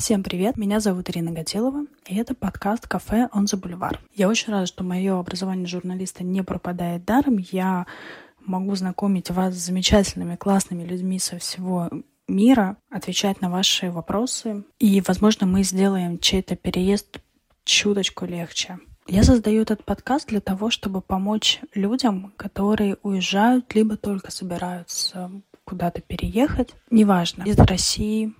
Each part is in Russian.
Всем привет, меня зовут Ирина Готелова, и это подкаст «Кафе on the Boulevard». Я очень рада, что мое образование журналиста не пропадает даром. Я могу знакомить вас с замечательными, классными людьми со всего мира, отвечать на ваши вопросы. И, возможно, мы сделаем чей-то переезд чуточку легче. Я создаю этот подкаст для того, чтобы помочь людям, которые уезжают, либо только собираются куда-то переехать, неважно, из России,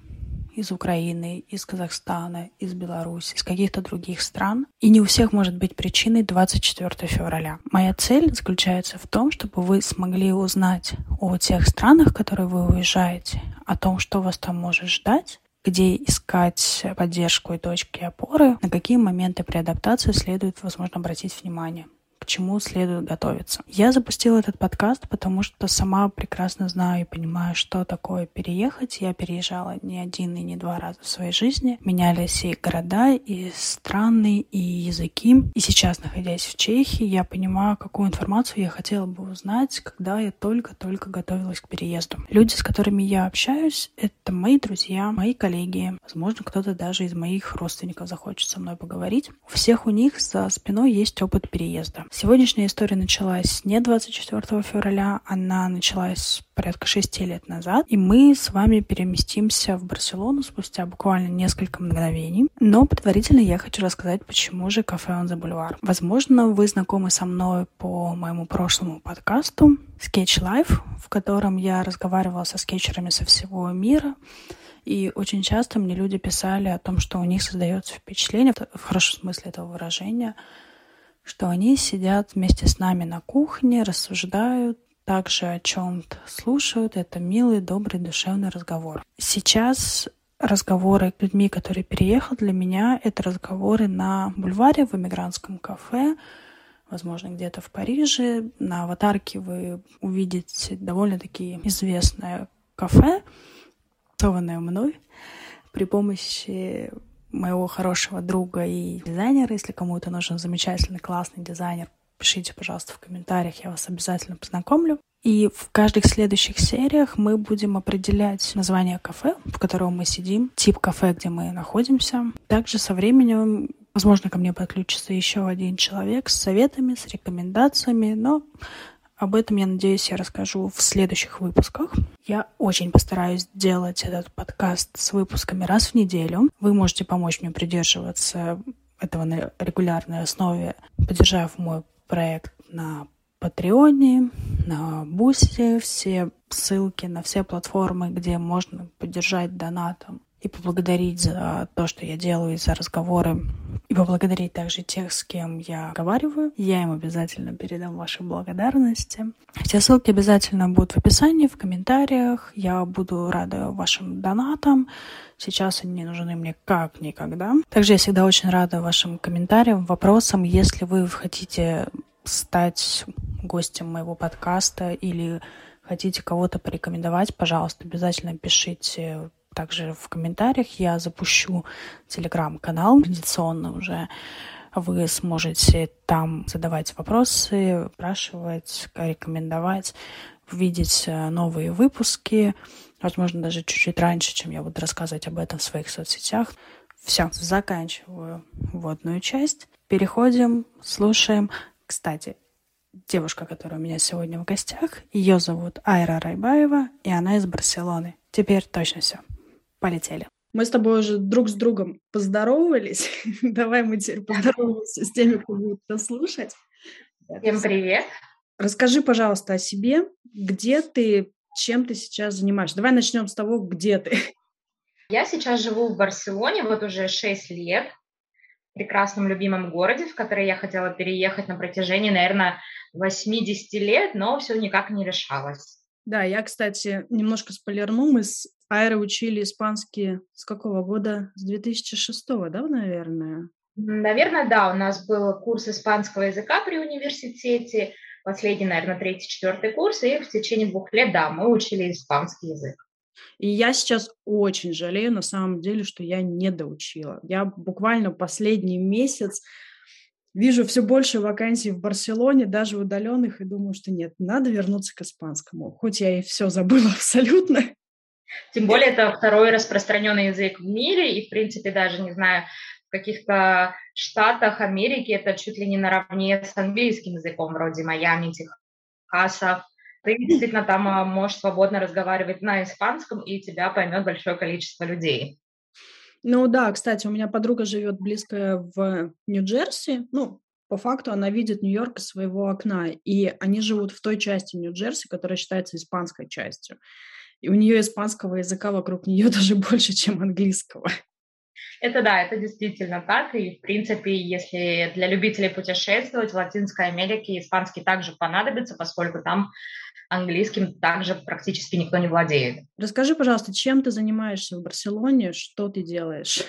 из Украины, из Казахстана, из Беларуси, из каких-то других стран. И не у всех может быть причиной 24 февраля. Моя цель заключается в том, чтобы вы смогли узнать о тех странах, в которые вы уезжаете, о том, что вас там может ждать, где искать поддержку и точки опоры, на какие моменты при адаптации следует, возможно, обратить внимание к чему следует готовиться. Я запустила этот подкаст, потому что сама прекрасно знаю и понимаю, что такое переехать. Я переезжала не один и не два раза в своей жизни. Менялись и города, и страны, и языки. И сейчас, находясь в Чехии, я понимаю, какую информацию я хотела бы узнать, когда я только-только готовилась к переезду. Люди, с которыми я общаюсь, это мои друзья, мои коллеги. Возможно, кто-то даже из моих родственников захочет со мной поговорить. У всех у них за спиной есть опыт переезда. Сегодняшняя история началась не 24 февраля, она началась порядка шести лет назад, и мы с вами переместимся в Барселону спустя буквально несколько мгновений. Но предварительно я хочу рассказать, почему же кафе on the Boulevard. Возможно, вы знакомы со мной по моему прошлому подкасту Sketch Life, в котором я разговаривала со скетчерами со всего мира, и очень часто мне люди писали о том, что у них создается впечатление, в хорошем смысле этого выражения, что они сидят вместе с нами на кухне, рассуждают, также о чем-то слушают. Это милый, добрый, душевный разговор. Сейчас разговоры с людьми, которые переехали, для меня это разговоры на бульваре в эмигрантском кафе, возможно, где-то в Париже. На аватарке вы увидите довольно-таки известное кафе, организованное мной при помощи моего хорошего друга и дизайнера. Если кому-то нужен замечательный, классный дизайнер, пишите, пожалуйста, в комментариях, я вас обязательно познакомлю. И в каждых следующих сериях мы будем определять название кафе, в котором мы сидим, тип кафе, где мы находимся. Также со временем, возможно, ко мне подключится еще один человек с советами, с рекомендациями, но об этом, я надеюсь, я расскажу в следующих выпусках. Я очень постараюсь сделать этот подкаст с выпусками раз в неделю. Вы можете помочь мне придерживаться этого на регулярной основе, поддержав мой проект на Патреоне, на Бусте, все ссылки на все платформы, где можно поддержать донатом и поблагодарить за то, что я делаю, и за разговоры, и поблагодарить также тех, с кем я разговариваю. Я им обязательно передам ваши благодарности. Все ссылки обязательно будут в описании, в комментариях. Я буду рада вашим донатам. Сейчас они нужны мне как никогда. Также я всегда очень рада вашим комментариям, вопросам. Если вы хотите стать гостем моего подкаста или хотите кого-то порекомендовать, пожалуйста, обязательно пишите также в комментариях я запущу телеграм-канал традиционно уже. Вы сможете там задавать вопросы, спрашивать, рекомендовать, видеть э, новые выпуски, возможно, даже чуть-чуть раньше, чем я буду рассказывать об этом в своих соцсетях. Все, заканчиваю вводную часть. Переходим, слушаем. Кстати, девушка, которая у меня сегодня в гостях, ее зовут Айра Райбаева, и она из Барселоны. Теперь точно все. Полетели. Мы с тобой уже друг с другом поздоровались. Давай мы теперь поздороваемся с теми, кто будет нас слушать. Всем привет. Расскажи, пожалуйста, о себе. Где ты, чем ты сейчас занимаешься? Давай начнем с того, где ты. Я сейчас живу в Барселоне вот уже 6 лет, в прекрасном любимом городе, в который я хотела переехать на протяжении, наверное, 80 лет, но все никак не решалось. Да, я, кстати, немножко спойлерну. Мы с Айрой учили испанский с какого года? С 2006, да, наверное? Наверное, да. У нас был курс испанского языка при университете. Последний, наверное, третий, четвертый курс. И в течение двух лет, да, мы учили испанский язык. И я сейчас очень жалею, на самом деле, что я не доучила. Я буквально последний месяц вижу все больше вакансий в Барселоне, даже удаленных, и думаю, что нет, надо вернуться к испанскому. Хоть я и все забыла абсолютно. Тем более это второй распространенный язык в мире, и, в принципе, даже, не знаю, в каких-то штатах Америки это чуть ли не наравне с английским языком, вроде Майами, Техасов. Ты действительно там а, можешь свободно разговаривать на испанском, и тебя поймет большое количество людей. Ну да, кстати, у меня подруга живет близко в Нью-Джерси. Ну, по факту она видит Нью-Йорк из своего окна, и они живут в той части Нью-Джерси, которая считается испанской частью. И у нее испанского языка вокруг нее даже больше, чем английского. Это да, это действительно так. И, в принципе, если для любителей путешествовать в Латинской Америке испанский также понадобится, поскольку там английским также практически никто не владеет. Расскажи, пожалуйста, чем ты занимаешься в Барселоне, что ты делаешь?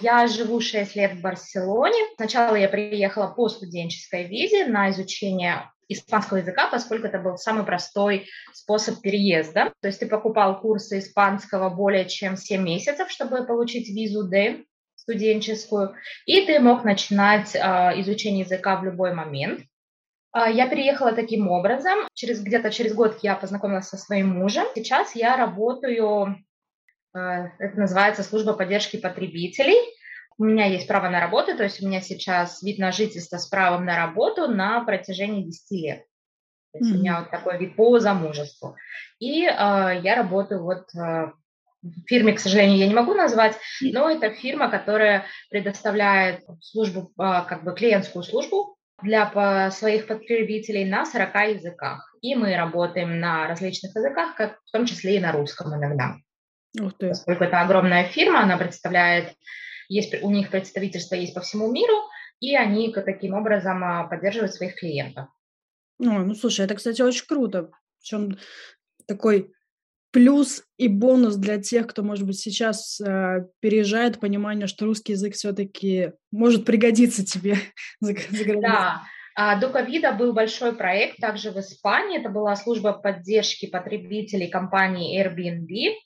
Я живу 6 лет в Барселоне. Сначала я приехала по студенческой визе на изучение испанского языка, поскольку это был самый простой способ переезда. То есть ты покупал курсы испанского более чем 7 месяцев, чтобы получить визу D студенческую, и ты мог начинать а, изучение языка в любой момент. А, я переехала таким образом. Через, где-то через год я познакомилась со своим мужем. Сейчас я работаю, а, это называется служба поддержки потребителей у меня есть право на работу, то есть у меня сейчас вид на жительство с правом на работу на протяжении 10 лет. То есть mm-hmm. у меня вот такой вид по замужеству. И э, я работаю вот э, в фирме, к сожалению, я не могу назвать, но это фирма, которая предоставляет службу, э, как бы клиентскую службу для по, своих потребителей на 40 языках. И мы работаем на различных языках, как, в том числе и на русском иногда. Ух ты. Поскольку это огромная фирма, она представляет есть, у них представительство есть по всему миру, и они таким образом а, поддерживают своих клиентов. О, ну, слушай, это, кстати, очень круто. Причем такой плюс и бонус для тех, кто, может быть, сейчас э, переезжает, понимание, что русский язык все-таки может пригодиться тебе за, за Да, а, до ковида был большой проект также в Испании. Это была служба поддержки потребителей компании Airbnb.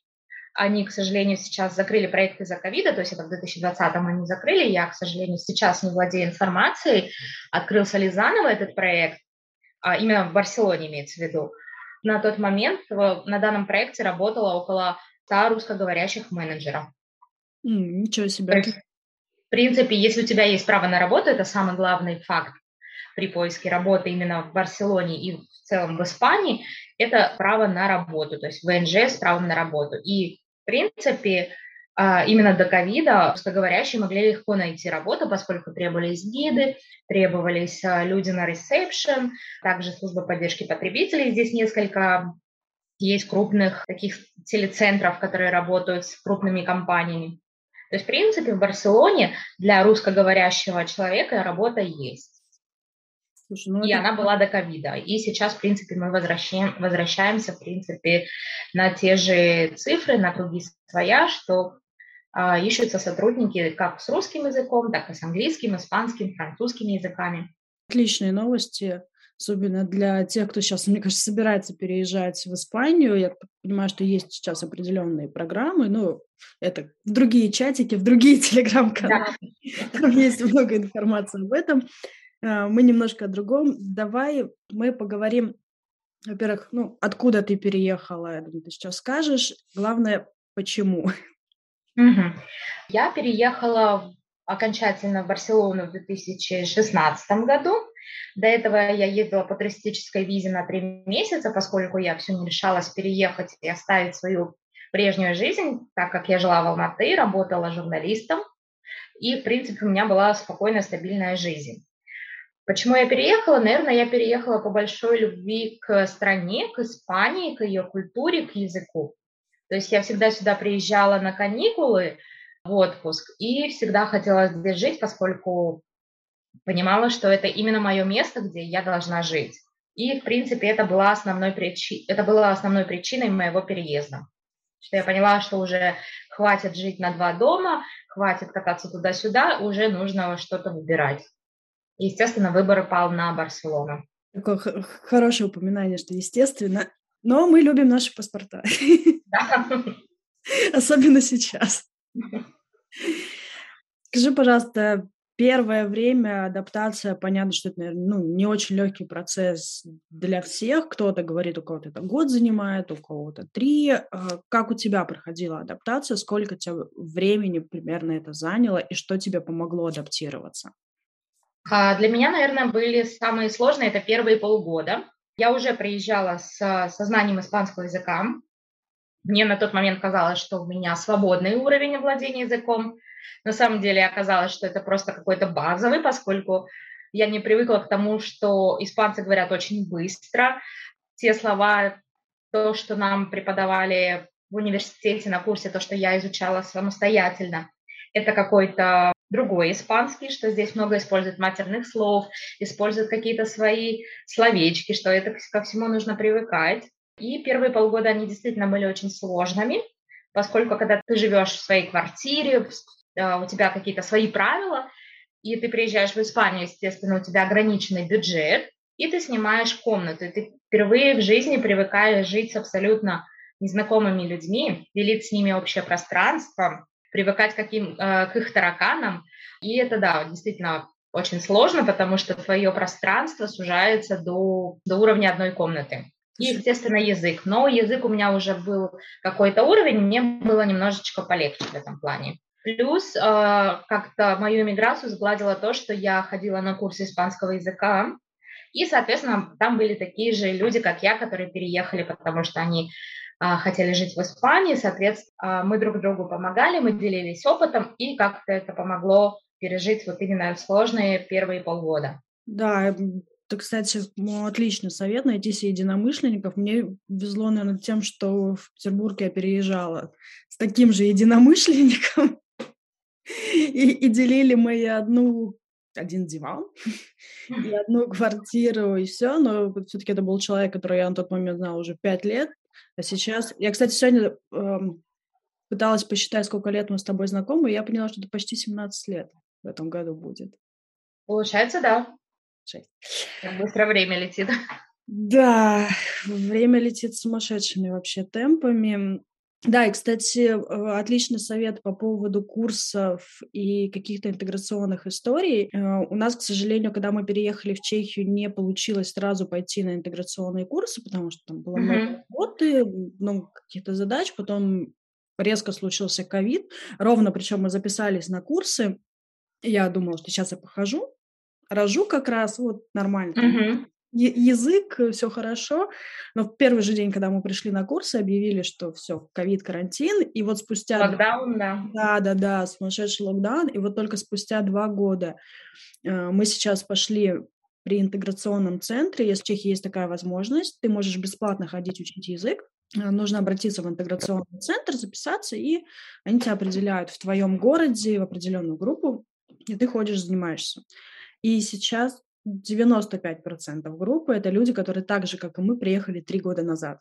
Они, к сожалению, сейчас закрыли проект из-за ковида, то есть это в 2020-м они закрыли. Я, к сожалению, сейчас не владею информацией, открылся ли заново этот проект, а именно в Барселоне имеется в виду. На тот момент на данном проекте работало около 100 русскоговорящих менеджеров. Mm, ничего себе. есть, в принципе, если у тебя есть право на работу, это самый главный факт при поиске работы именно в Барселоне и в целом в Испании, это право на работу, то есть ВНЖ с правом на работу. И принципе, а, именно до ковида русскоговорящие могли легко найти работу, поскольку требовались гиды, требовались а, люди на ресепшн, также служба поддержки потребителей. Здесь несколько есть крупных таких телецентров, которые работают с крупными компаниями. То есть, в принципе, в Барселоне для русскоговорящего человека работа есть. Слушай, ну и это... она была до ковида. И сейчас, в принципе, мы возвращаем, возвращаемся, в принципе, на те же цифры, на круги своя, что а, ищутся сотрудники как с русским языком, так и с английским, испанским, французскими языками. Отличные новости, особенно для тех, кто сейчас, мне кажется, собирается переезжать в Испанию. Я понимаю, что есть сейчас определенные программы, ну, это в другие чатики, в другие телеграм-каналы. Да. Там есть много информации об этом. А, мы немножко о другом. Давай мы поговорим, во-первых, ну, откуда ты переехала, я думаю, ты сейчас скажешь. Главное, почему. Угу. Я переехала окончательно в Барселону в 2016 году. До этого я ездила по туристической визе на три месяца, поскольку я все не решалась переехать и оставить свою прежнюю жизнь, так как я жила в Алматы, работала журналистом, и, в принципе, у меня была спокойная, стабильная жизнь. Почему я переехала? Наверное, я переехала по большой любви к стране, к Испании, к ее культуре, к языку. То есть я всегда сюда приезжала на каникулы, в отпуск, и всегда хотела здесь жить, поскольку понимала, что это именно мое место, где я должна жить. И, в принципе, это была основной, причи... это была основной причиной моего переезда. Что я поняла, что уже хватит жить на два дома, хватит кататься туда-сюда, уже нужно что-то выбирать. Естественно, выбор пал на Барселону. Такое хорошее упоминание, что естественно. Но мы любим наши паспорта. Да. Особенно сейчас. Скажи, пожалуйста, первое время адаптация, понятно, что это, наверное, ну, не очень легкий процесс для всех. Кто-то говорит, у кого-то это год занимает, у кого-то три. А, как у тебя проходила адаптация? Сколько тебе времени примерно это заняло? И что тебе помогло адаптироваться? А, для меня, наверное, были самые сложные, это первые полгода. Я уже приезжала с, со знанием испанского языка. Мне на тот момент казалось, что у меня свободный уровень владения языком. На самом деле оказалось, что это просто какой-то базовый, поскольку я не привыкла к тому, что испанцы говорят очень быстро. Те слова, то, что нам преподавали в университете на курсе, то, что я изучала самостоятельно, это какой-то другой испанский, что здесь много используют матерных слов, используют какие-то свои словечки, что это ко всему нужно привыкать. И первые полгода они действительно были очень сложными, поскольку когда ты живешь в своей квартире, у тебя какие-то свои правила, и ты приезжаешь в Испанию, естественно, у тебя ограниченный бюджет, и ты снимаешь комнату, и ты впервые в жизни привыкаешь жить с абсолютно незнакомыми людьми, делить с ними общее пространство, привыкать к, каким, э, к их тараканам. И это, да, действительно очень сложно, потому что твое пространство сужается до, до уровня одной комнаты. И, естественно, язык. Но язык у меня уже был какой-то уровень, мне было немножечко полегче в этом плане. Плюс э, как-то мою иммиграцию сгладило то, что я ходила на курсы испанского языка, и, соответственно, там были такие же люди, как я, которые переехали, потому что они хотели жить в Испании, соответственно, а, мы друг другу помогали, мы делились опытом, и как-то это помогло пережить вот именно сложные первые полгода. Да, это, кстати, отличный совет найти себе единомышленников. Мне везло, наверное, тем, что в Петербург я переезжала с таким же единомышленником. И, и делили мы одну один диван и одну квартиру, и все. Но все-таки это был человек, который я на тот момент знала уже пять лет. А сейчас... Я, кстати, сегодня э, пыталась посчитать, сколько лет мы с тобой знакомы, и я поняла, что это почти 17 лет в этом году будет. Получается, да. Шесть. Как быстро время летит. Да, время летит сумасшедшими вообще темпами. Да, и, кстати, отличный совет по поводу курсов и каких-то интеграционных историй. Э, у нас, к сожалению, когда мы переехали в Чехию, не получилось сразу пойти на интеграционные курсы, потому что там было mm-hmm. много работы, много каких-то задач, потом резко случился ковид. Ровно, причем мы записались на курсы. Я думала, что сейчас я похожу, рожу как раз, вот нормально. Mm-hmm язык, э, все хорошо. Но в первый же день, когда мы пришли на курсы, объявили, что все, ковид, карантин, и вот спустя... Локдаун, да. Да, да, да, сумасшедший локдаун, и вот только спустя два года э, мы сейчас пошли при интеграционном центре, если в Чехии есть такая возможность, ты можешь бесплатно ходить учить язык, э, нужно обратиться в интеграционный центр, записаться, и они тебя определяют в твоем городе в определенную группу, и ты ходишь, занимаешься. И сейчас 95% группы это люди, которые так же, как и мы, приехали три года назад.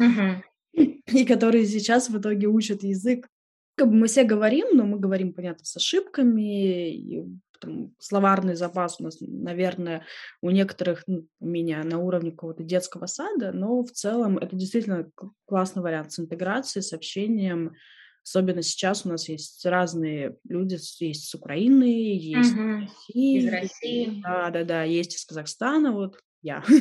Uh-huh. И которые сейчас в итоге учат язык. Как бы мы все говорим, но мы говорим, понятно, с ошибками. И, там, словарный запас у нас, наверное, у некоторых, ну, у меня на уровне какого-то детского сада, но в целом это действительно классный вариант с интеграцией, с общением, Особенно сейчас у нас есть разные люди, есть с Украины, есть угу. из России. Из России. Да, да, да, есть из Казахстана, вот я.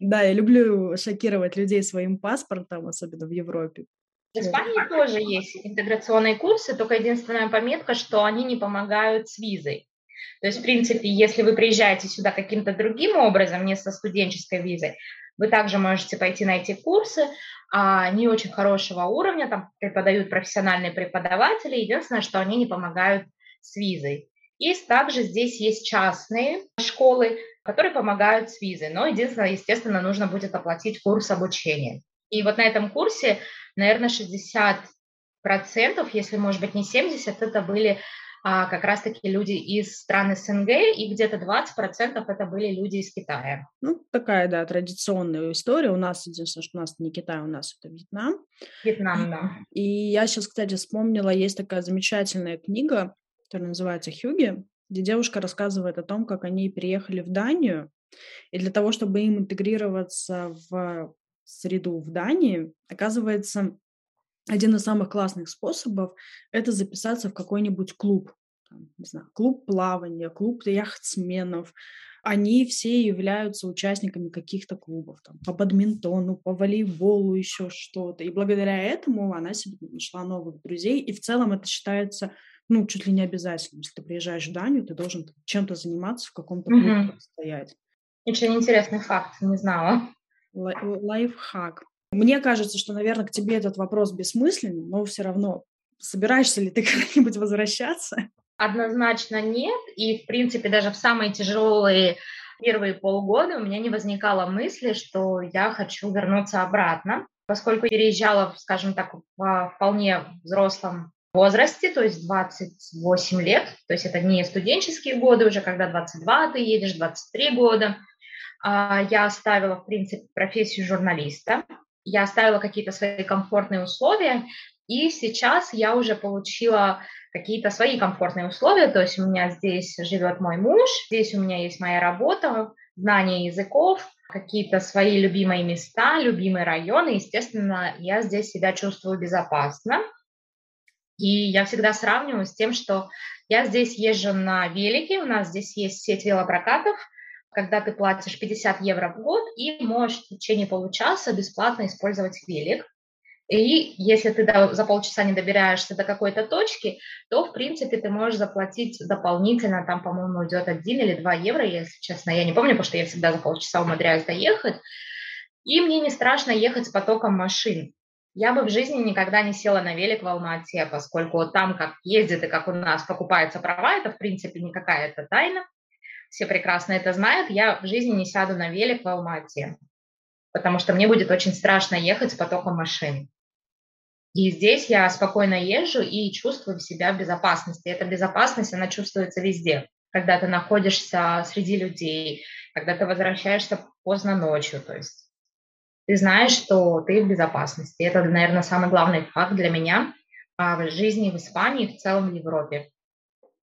Да, я люблю шокировать людей своим паспортом, особенно в Европе. В Испании тоже есть интеграционные курсы, только единственная пометка, что они не помогают с визой. То есть, в принципе, если вы приезжаете сюда каким-то другим образом, не со студенческой визой, вы также можете пойти на эти курсы, а, не очень хорошего уровня, там преподают профессиональные преподаватели, единственное, что они не помогают с визой. И также здесь есть частные школы, которые помогают с визой, но единственное, естественно, нужно будет оплатить курс обучения. И вот на этом курсе, наверное, 60 процентов, если, может быть, не 70, это были как раз-таки люди из стран СНГ, и где-то 20% это были люди из Китая. Ну, такая, да, традиционная история. У нас, единственное, что у нас не Китай, у нас это Вьетнам. Вьетнам, да. И я сейчас, кстати, вспомнила, есть такая замечательная книга, которая называется «Хюги», где девушка рассказывает о том, как они приехали в Данию, и для того, чтобы им интегрироваться в среду в Дании, оказывается, один из самых классных способов – это записаться в какой-нибудь клуб. там, не знаю, клуб плавания, клуб яхтсменов, они все являются участниками каких-то клубов, там, по бадминтону, по волейболу, еще что-то. И благодаря этому она себе нашла новых друзей. И в целом это считается, ну, чуть ли не обязательным. Если ты приезжаешь в Данию, ты должен чем-то заниматься, в каком-то клубе mm-hmm. стоять. Очень интересный факт, не знала. Лайфхак. Мне кажется, что, наверное, к тебе этот вопрос бессмысленный, но все равно собираешься ли ты когда-нибудь возвращаться? Однозначно нет. И, в принципе, даже в самые тяжелые первые полгода у меня не возникало мысли, что я хочу вернуться обратно, поскольку переезжала, скажем так, в вполне взрослом возрасте, то есть 28 лет, то есть это не студенческие годы уже, когда 22 ты едешь, 23 года. А, я оставила, в принципе, профессию журналиста, я оставила какие-то свои комфортные условия, и сейчас я уже получила какие-то свои комфортные условия, то есть у меня здесь живет мой муж, здесь у меня есть моя работа, знание языков, какие-то свои любимые места, любимые районы. Естественно, я здесь себя чувствую безопасно. И я всегда сравниваю с тем, что я здесь езжу на велике, у нас здесь есть сеть велопрокатов, когда ты платишь 50 евро в год и можешь в течение получаса бесплатно использовать велик. И если ты за полчаса не добираешься до какой-то точки, то, в принципе, ты можешь заплатить дополнительно, там, по-моему, идет 1 или 2 евро, если честно, я не помню, потому что я всегда за полчаса умудряюсь доехать. И мне не страшно ехать с потоком машин. Я бы в жизни никогда не села на велик в Алмате, поскольку там, как ездит и как у нас покупаются права, это, в принципе, не какая-то тайна. Все прекрасно это знают. Я в жизни не сяду на велик в Алмате, потому что мне будет очень страшно ехать с потоком машин. И здесь я спокойно езжу и чувствую себя в безопасности. Эта безопасность, она чувствуется везде. Когда ты находишься среди людей, когда ты возвращаешься поздно ночью, то есть ты знаешь, что ты в безопасности. Это, наверное, самый главный факт для меня а, в жизни в Испании и в целом в Европе.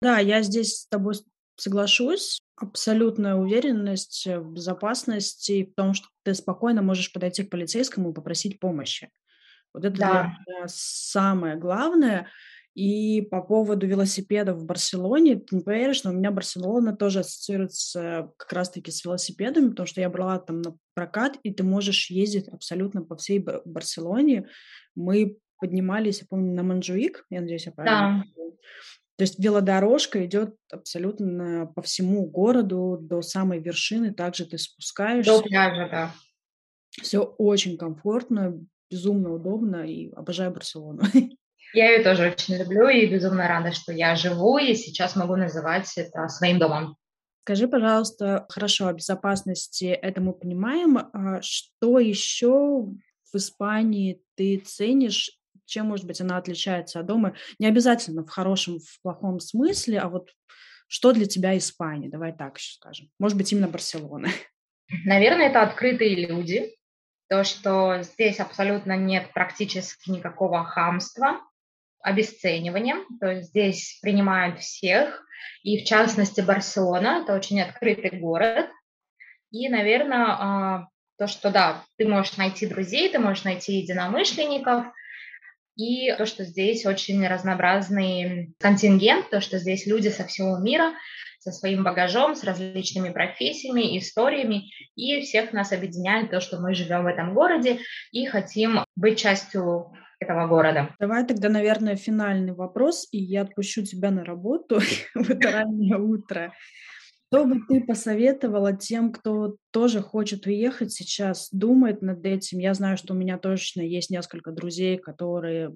Да, я здесь с тобой соглашусь. Абсолютная уверенность в безопасности, потому что ты спокойно можешь подойти к полицейскому и попросить помощи. Вот это да. для меня самое главное. И по поводу велосипедов в Барселоне, ты не поверишь, но у меня Барселона тоже ассоциируется как раз-таки с велосипедами, потому что я брала там на прокат, и ты можешь ездить абсолютно по всей Барселоне. Мы поднимались, я помню, на Манжуик, я надеюсь, я правильно да. То есть велодорожка идет абсолютно по всему городу до самой вершины, также ты спускаешься. До пляжа, да. Все очень комфортно, безумно удобно и обожаю Барселону. Я ее тоже очень люблю и безумно рада, что я живу и сейчас могу называть это своим домом. Скажи, пожалуйста, хорошо, о безопасности это мы понимаем. А что еще в Испании ты ценишь? Чем, может быть, она отличается от дома? Не обязательно в хорошем, в плохом смысле, а вот что для тебя Испания? Давай так еще скажем. Может быть, именно Барселона. Наверное, это открытые люди, то, что здесь абсолютно нет практически никакого хамства, обесценивания, то есть здесь принимают всех, и в частности Барселона, это очень открытый город, и, наверное, а, то, что да, ты можешь найти друзей, ты можешь найти единомышленников, и то, что здесь очень разнообразный контингент, то, что здесь люди со всего мира, со своим багажом, с различными профессиями, историями, и всех нас объединяет то, что мы живем в этом городе и хотим быть частью этого города. Давай тогда, наверное, финальный вопрос, и я отпущу тебя на работу в это раннее утро. Что бы ты посоветовала тем, кто тоже хочет уехать сейчас, думает над этим? Я знаю, что у меня точно есть несколько друзей, которые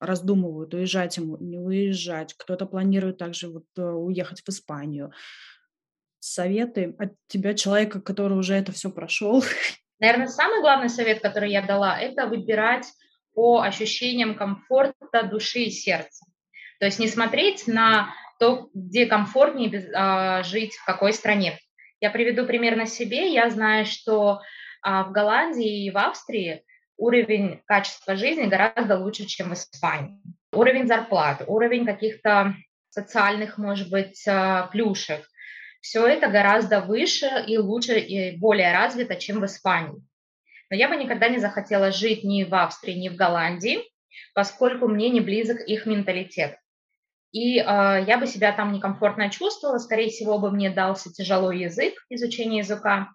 раздумывают, уезжать ему, не уезжать. Кто-то планирует также вот э, уехать в Испанию. Советы от тебя, человека, который уже это все прошел. Наверное, самый главный совет, который я дала, это выбирать по ощущениям комфорта души и сердца. То есть не смотреть на то, где комфортнее а, жить, в какой стране. Я приведу пример на себе. Я знаю, что а, в Голландии и в Австрии уровень качества жизни гораздо лучше, чем в Испании. Уровень зарплат, уровень каких-то социальных, может быть, а, плюшек. Все это гораздо выше и лучше и более развито, чем в Испании. Но я бы никогда не захотела жить ни в Австрии, ни в Голландии, поскольку мне не близок их менталитет. И э, я бы себя там некомфортно чувствовала, скорее всего, бы мне дался тяжелый язык, изучение языка.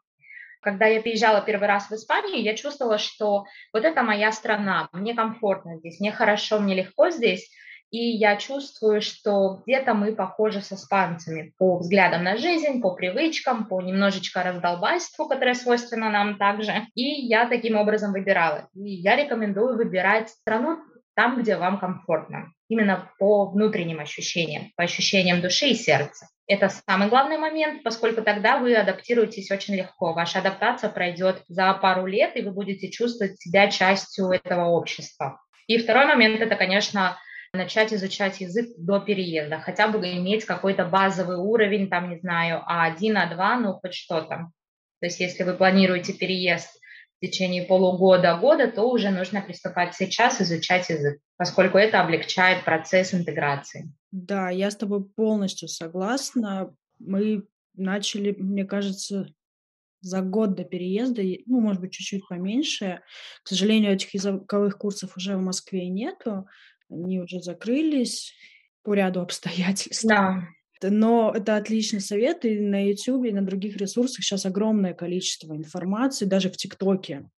Когда я приезжала первый раз в Испанию, я чувствовала, что вот это моя страна, мне комфортно здесь, мне хорошо, мне легко здесь, и я чувствую, что где-то мы похожи с испанцами по взглядам на жизнь, по привычкам, по немножечко раздолбайству, которое свойственно нам также. И я таким образом выбирала. И я рекомендую выбирать страну там, где вам комфортно, именно по внутренним ощущениям, по ощущениям души и сердца. Это самый главный момент, поскольку тогда вы адаптируетесь очень легко. Ваша адаптация пройдет за пару лет, и вы будете чувствовать себя частью этого общества. И второй момент – это, конечно, начать изучать язык до переезда, хотя бы иметь какой-то базовый уровень, там, не знаю, А1, А2, ну, хоть что-то. То есть если вы планируете переезд в течение полугода, года, то уже нужно приступать сейчас изучать язык, поскольку это облегчает процесс интеграции. Да, я с тобой полностью согласна. Мы начали, мне кажется, за год до переезда, ну, может быть, чуть-чуть поменьше. К сожалению, этих языковых курсов уже в Москве нету, они уже закрылись по ряду обстоятельств. Да. Но это отличный совет, и на YouTube, и на других ресурсах сейчас огромное количество информации, даже в ТикТоке.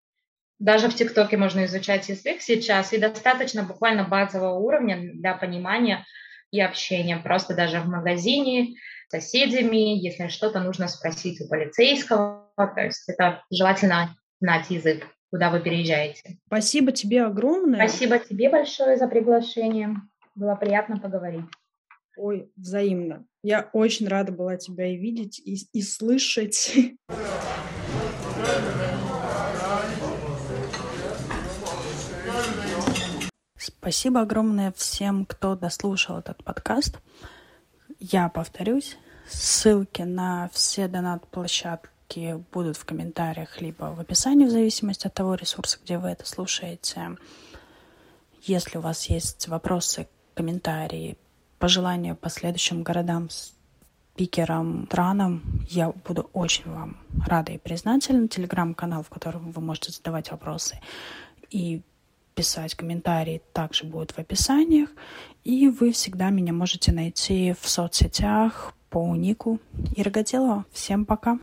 Даже в ТикТоке можно изучать язык сейчас, и достаточно буквально базового уровня для понимания и общения. Просто даже в магазине, с соседями, если что-то нужно спросить у полицейского. То есть это желательно знать язык куда вы переезжаете. Спасибо тебе огромное. Спасибо тебе большое за приглашение. Было приятно поговорить. Ой, взаимно. Я очень рада была тебя и видеть, и, и слышать. Спасибо огромное всем, кто дослушал этот подкаст. Я повторюсь, ссылки на все донат-площадки будут в комментариях либо в описании, в зависимости от того ресурса, где вы это слушаете. Если у вас есть вопросы, комментарии, пожелания по следующим городам, спикерам, странам, я буду очень вам рада и признательна. Телеграм-канал, в котором вы можете задавать вопросы и писать комментарии, также будет в описаниях. И вы всегда меня можете найти в соцсетях по нику Ирготелова. Всем пока!